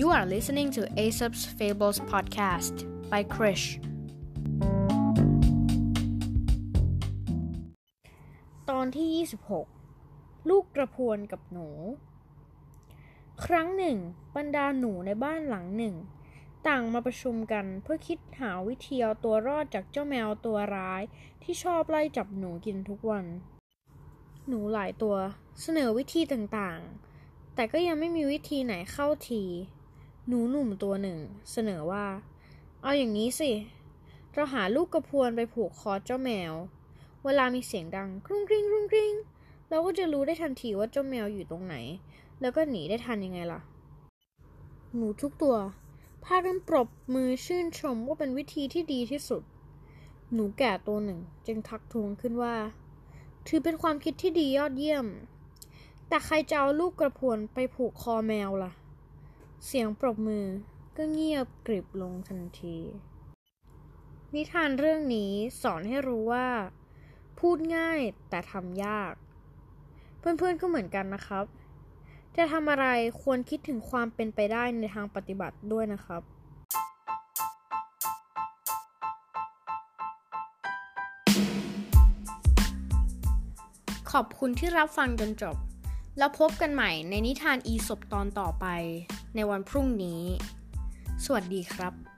You are listening to Aesop's Fables podcast by Krish ตอนที่ 26 ลูกกระพวนกับหนู ครั้งหนึ่ง บรรดาหนูในบ้านหลังหนึ่ง ต่างมาประชุมกันเพื่อคิดหาวิธีเอาตัวรอดจากเจ้าแมวตัวร้ายที่ชอบไล่จับหนูกินทุกวัน หนูหลายตัวเสนอวิธีต่างๆแต่ก็ยังไม่มีวิธีไหนเข้าที หนูหนุ่มตัวหนึ่ง เสนอว่า เอาอย่างนี้สิ เราหาลูกกระพวนไปผูกคอเจ้าแมว เวลามีเสียงดังกรุ้งกริ้งกรุ้งกริ้งเราก็จะรู้ได้ทันทีว่าเจ้าแมวอยู่ตรงไหน แล้วก็หนีได้ทันยังไงล่ะ หนูทุกตัวพากันปรบมือชื่นชมว่าเป็นวิธีที่ดีที่สุด หนูแก่ตัวหนึ่ง จึงทักทวงขึ้นว่า ถือเป็นความคิดที่ดียอดเยี่ยม แต่ใครจะเอาลูกกระพวนไปผูกคอแมวล่ะ เสียงปรบมือก็เงียบกริบลงทันที นิทานเรื่องนี้สอนให้รู้ว่า พูดง่ายแต่ทำยาก เพื่อนๆก็เหมือนกันนะครับ จะทำอะไรควรคิดถึงความเป็นไปได้ในทางปฏิบัติด้วยนะครับขอบคุณที่รับฟังจนจบ แล้วพบกันใหม่ในนิทานอีสบตอนต่อไป ในวันพรุ่งนี้ สวัสดีครับ